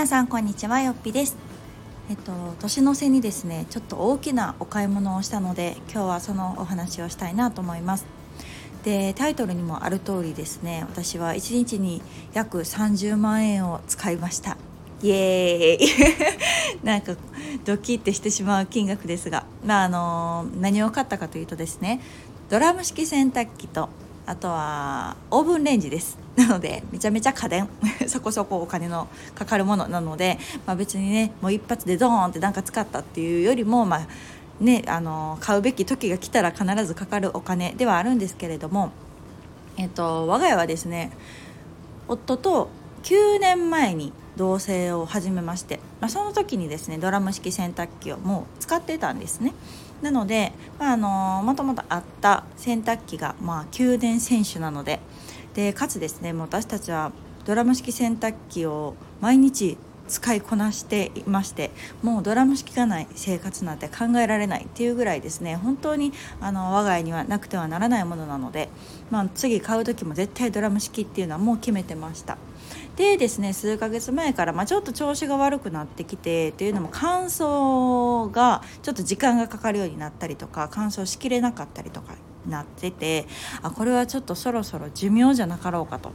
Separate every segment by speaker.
Speaker 1: 皆さんこんにちはよっぴです。えっと年の瀬にですねちょっと大きなお買い物をしたので今日はそのお話をしたいなと思います。でタイトルにもある通りですね私は1日に約30万円を使いました。イエーイ。なんかドキッてしてしまう金額ですが、まあ、あの何を買ったかというとですねドラム式洗濯機とあとはオーブンレンジです。なのでめちゃめちゃ家電 そこそこお金のかかるものなので、まあ、別にねもう一発でドーンって何か使ったっていうよりもまあね、あの買うべき時が来たら必ずかかるお金ではあるんですけれども、えっと、我が家はですね夫と9年前に同棲を始めまして、まあ、その時にですねドラム式洗濯機をもう使ってたんですね。なので、まあ、あのもともとあった洗濯機が、まあ、宮殿選手なのででかつですねもう私たちはドラム式洗濯機を毎日使いこなしていましてもうドラム式がない生活なんて考えられないっていうぐらいですね本当にあの我が家にはなくてはならないものなので、まあ、次買う時も絶対ドラム式っていうのはもう決めてました。でですね数ヶ月前から、まあ、ちょっと調子が悪くなってきてっていうのも乾燥がちょっと時間がかかるようになったりとか乾燥しきれなかったりとかなっててあこれはちょっとそろそろ寿命じゃなかろうかと。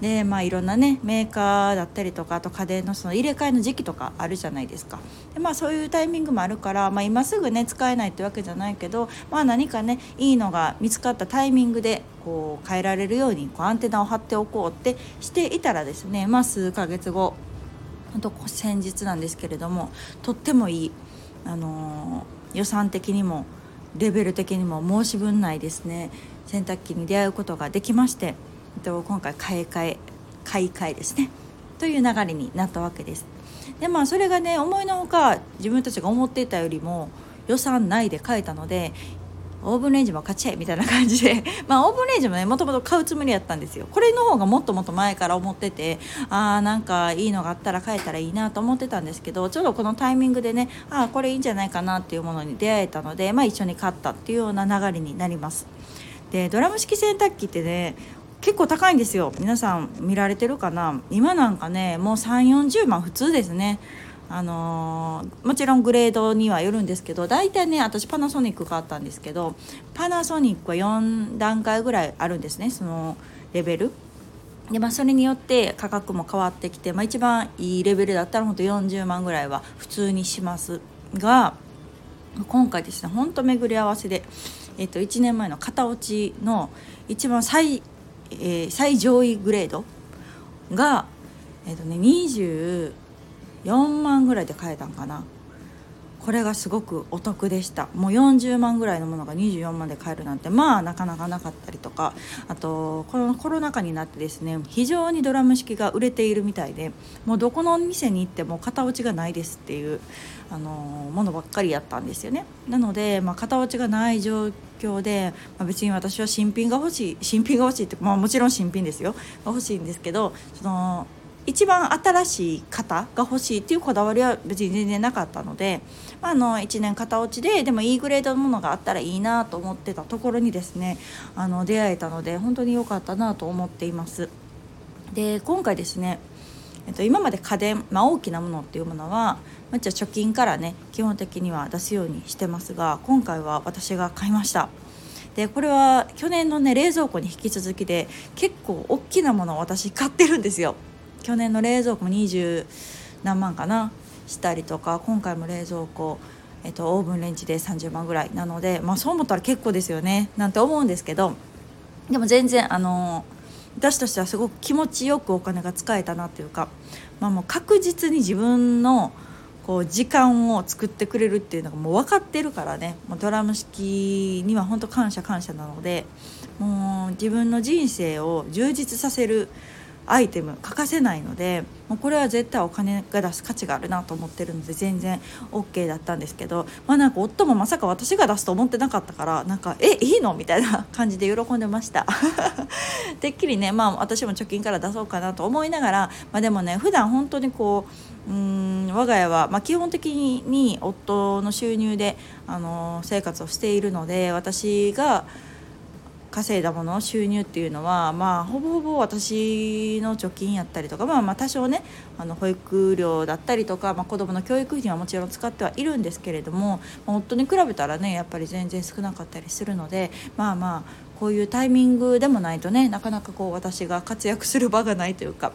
Speaker 1: でまあいろんなねメーカーだったりとかあと家電のその入れ替えの時期とかあるじゃないですかでまあそういうタイミングもあるから、まあ、今すぐね使えないってわけじゃないけど、まあ、何かねいいのが見つかったタイミングでこう変えられるようにこうアンテナを張っておこうってしていたらですねまあ数ヶ月後ほんと先日なんですけれどもとってもいい、あのー、予算的にもレベル的にも申し分ないですね。洗濯機に出会うことができまして今回買い替え買い替えですね。という流れになったわけです。でまあそれがね思いのほか自分たちが思っていたよりも予算内で買えたのでオーブンレンジも買っちゃえみたいな感じで。まあオーブンレンジもねもともと買うつもりやったんですよ。これの方がもっともっと前から思っててああなんかいいのがあったら買えたらいいなと思ってたんですけどちょうどこのタイミングでねああこれいいんじゃないかなっていうものに出会えたのでまあ一緒に買ったっていうような流れになります。でドラム式洗濯機ってね結構高いんですよ。皆さん見られてるかな？今なんかねもう3 4 0万普通ですね。あのー、もちろんグレードにはよるんですけど大体ね私パナソニック買ったんですけどパナソニックは4段階ぐらいあるんですねそのレベル。でまあ、それによって価格も変わってきて、まあ、一番いいレベルだったら本当40万ぐらいは普通にしますが今回ですねほんと巡り合わせで、えっと、1年前の型落ちの一番最えー、最上位グレードが、えーとね、4万ぐらいで買えたんかな。これがすごくお得でした。もう40万ぐらいのものが24万で買えるなんてまあなかなかなかったりとか。あとこのコロナ禍になってですね非常にドラム式が売れているみたいでもうどこの店に行っても型落ちがないですっていうあのものばっかりやったんですよね。なので、まあ、型落ちがない状況で、まあ、別に私は新品が欲しい新品が欲しいって、まあ、もちろん新品ですよ。欲しいんですけどその一番新しい型が欲しいっていうこだわりは別に全然なかったので、まあ、の1年型落ちででもいいグレードのものがあったらいいなと思ってたところにですねあの出会えたので本当に良かったなと思っています。で今回ですねえっと、今まで家電、まあ、大きなものっていうものは、まあ、貯金からね基本的には出すようにしてますが今回は私が買いましたでこれは去年のね冷蔵庫に引き続きで結構大きなものを私買ってるんですよ去年の冷蔵庫も20何万かなしたりとか今回も冷蔵庫えっと、オーブンレンジで30万ぐらいなので、まあ、そう思ったら結構ですよねなんて思うんですけどでも全然あの私としてはすごく気持ちよくお金が使えたなっていうか、まあ、もう確実に自分のこう時間を作ってくれるっていうのがもう分かってるからねもうドラム式には本当感謝感謝なのでもう自分の人生を充実させるアイテム欠かせないのでもうこれは絶対お金が出す価値があるなと思ってるので全然 OK だったんですけどまあなんか夫もまさか私が出すと思ってなかったからなんか「えいいの?」みたいな 感じで喜んでました てっきりねまあ私も貯金から出そうかなと思いながら、まあ、でもね普段本当にこううん我が家は、まあ、基本的に夫の収入で、あの生活をしているので私が稼いだもの収入っていうのはまあほぼほぼ私の貯金やったりとかまあまあ多少ねあの保育料だったりとか、まあ、子どもの教育費はもちろん使ってはいるんですけれども、まあ、夫に比べたらねやっぱり全然少なかったりするのでまあまあこういうタイミングでもないとねなかなかこう私が活躍する場がないというか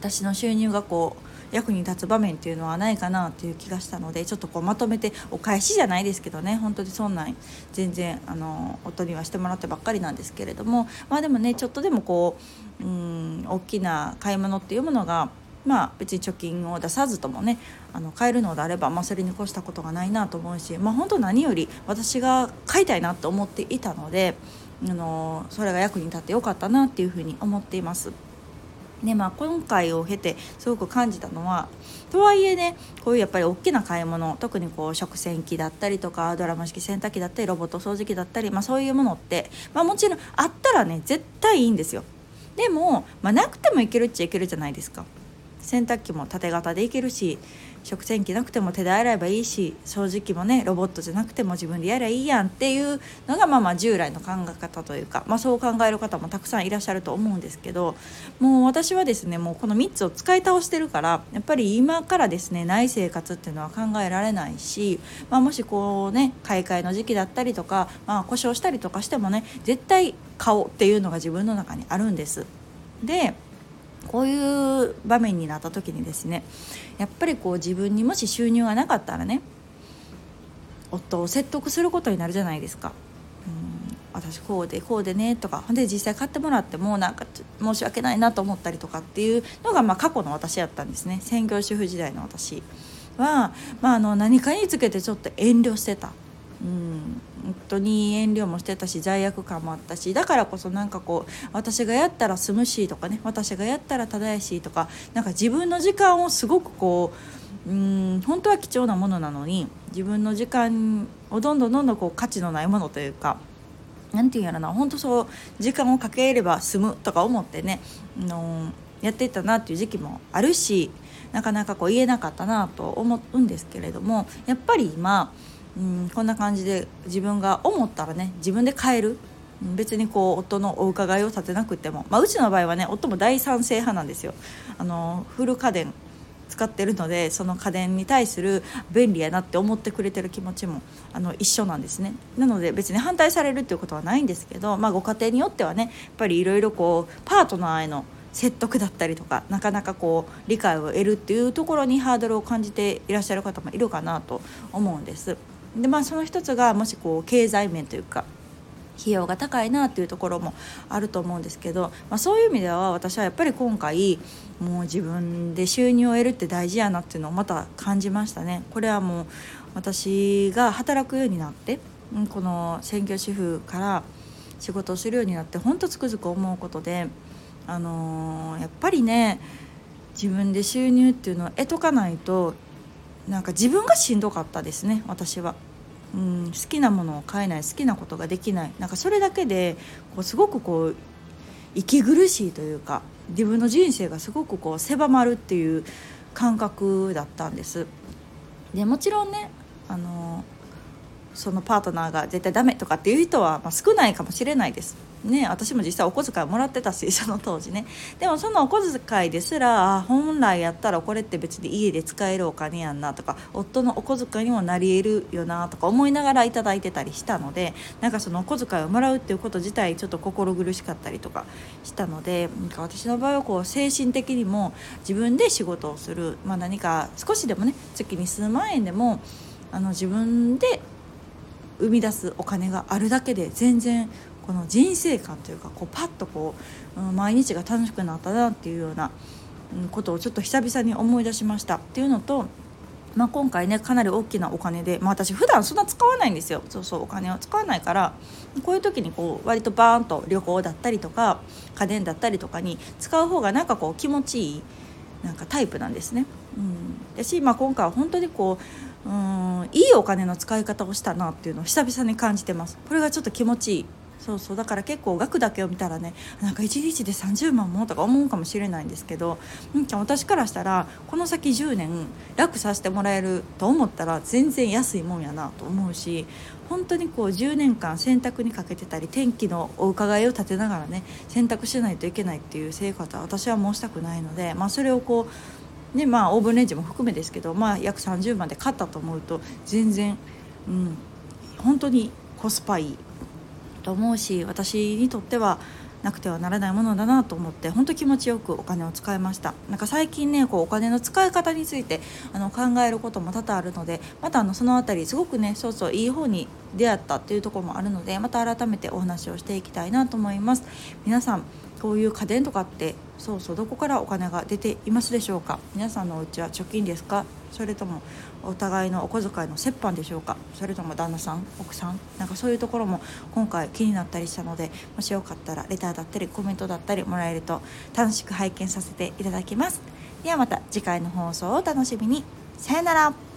Speaker 1: 私の収入がこう役に立つ場面っていうのはないかなっていう気がしたのでちょっとこうまとめてお返しじゃないですけどね本当にそんなん全然あの夫にはしてもらってばっかりなんですけれどもまあでもねちょっとでもこううん大きな買い物っていうものがまあ別に貯金を出さずともねあの買えるのであれば、まあ、それに越したことがないなと思うし、まあ、本当何より私が買いたいなと思っていたのであのそれが役に立ってよかったなっていうふうに思っています。ねまあ、今回を経てすごく感じたのはとはいえねこういうやっぱり大きな買い物特にこう食洗機だったりとかドラム式洗濯機だったりロボット掃除機だったり、まあ、そういうものって、まあ、もちろんあったらね絶対いいんですよ。でも、まあ、なくてもいけるっちゃいけるじゃないですか。洗濯機も縦型でいけるし食洗機なくても手で洗えばいいし掃除機もねロボットじゃなくても自分でやりゃいいやんっていうのがまあまあ従来の考え方というか、まあ、そう考える方もたくさんいらっしゃると思うんですけどもう私はですねもうこの3つを使い倒してるからやっぱり今からですねない生活っていうのは考えられないし、まあ、もしこうね買い替えの時期だったりとか、まあ、故障したりとかしてもね絶対買おうっていうのが自分の中にあるんです。でこういう場面になった時にですねやっぱりこう自分にもし収入がなかったらね夫を説得することになるじゃないですか。うん私こうでこうでねとかで実際買ってもらってもなんか申し訳ないなと思ったりとかっていうのがまあ過去の私やったんですね専業主婦時代の私は、まあ、あの何かにつけてちょっと遠慮してた。うん本当に遠慮もしてたし罪悪感もあったしだからこそなんかこう私がやったら済むしとかね私がやったらただやしとかなんか自分の時間をすごくこううん本当は貴重なものなのに自分の時間をどんどんどんどんこう価値のないものというか何て言うんやろな本当そう時間をかければ済むとか思ってね、あのやっていたなっていう時期もあるしなかなかこう言えなかったなと思うんですけれどもやっぱり今うんこんな感じで自分が思ったらね自分で買える。別にこう夫のお伺いを立てなくても、まあ、うちの場合はね夫も大賛成派なんですよ。あのフル家電使ってるのでその家電に対する便利やなって思ってくれてる気持ちもあの一緒なんですね。なので別に反対されるっていうことはないんですけど、まあ、ご家庭によってはねやっぱりいろいろこうパートナーへの説得だったりとかなかなかこう理解を得るっていうところにハードルを感じていらっしゃる方もいるかなと思うんです。でまあその一つがもしこう経済面というか費用が高いなっていうところもあると思うんですけど、まあ、そういう意味では私はやっぱり今回もう自分で収入を得るって大事やなっていうのをまた感じましたね。これはもう私が働くようになってこの専業主婦から仕事をするようになって本当つくづく思うことで、あのー、やっぱりね自分で収入っていうのを得とかないとなんか自分がしんどかったですね私は。うん、好きなものを買えない好きなことができないなんかそれだけでこうすごくこう息苦しいというか自分の人生がすごくこう狭まるっていう感覚だったんです。でもちろんねあのそのパートナーが絶対ダメとかっていう人は、まあ、少ないかもしれないです。ね私も実際お小遣いもらってたし その当時ね。でもそのお小遣いですら本来やったらこれって別に家で使えるお金やんなとか夫のお小遣いにもなり得るよなとか思いながら頂いてたりしたのでなんかそのお小遣いをもらうっていうこと自体ちょっと心苦しかったりとかしたのでなんか私の場合はこう精神的にも自分で仕事をする、まあ、何か少しでもね月に数万円でもあの自分で生み出すお金があるだけで全然この人生観というかこうパッとこう、うん、毎日が楽しくなったなっていうようなことをちょっと久々に思い出しました。っていうのと、まあ、今回ねかなり大きなお金で、まあ、私普段そんな使わないんですよ。そうそうお金を使わないからこういう時にこう割とバーンと旅行だったりとか家電だったりとかに使う方がなんかこう気持ちいいなんかタイプなんですね。うん、だし、まあ、今回は本当にこううんいいお金の使い方をしたなっていうのを久々に感じてます。これがちょっと気持ちいい。そうそう。だから結構額だけを見たらねなんか1日で30万もとか思うかもしれないんですけどんちゃん私からしたらこの先10年楽させてもらえると思ったら全然安いもんやなと思うし本当にこう10年間洗濯にかけてたり天気のお伺いを立てながらね洗濯しないといけないっていう生活は私はもうしたくないので、まあ、それをこうねまあオーブンレンジも含めですけど、まあ、約30万で買ったと思うと全然、うん、本当にコスパいいと思うし私にとってはなくてはならないものだなと思って本当気持ちよくお金を使いました。なんか最近ねこうお金の使い方についてあの考えることも多々あるのでまたあのその辺りすごくねそうそういい方に出会ったっていうところもあるのでまた改めてお話をしていきたいなと思います。皆さんこういう家電とかってそうそうどこからお金が出ていますでしょうか？皆さんのお家は貯金ですか？それともお互いのお小遣いの折半でしょうか？それとも旦那さん奥さん？なんかそういうところも今回気になったりしたのでもしよかったらレターだったりコメントだったりもらえると楽しく拝見させていただきます。ではまた次回の放送をお楽しみに。さよなら。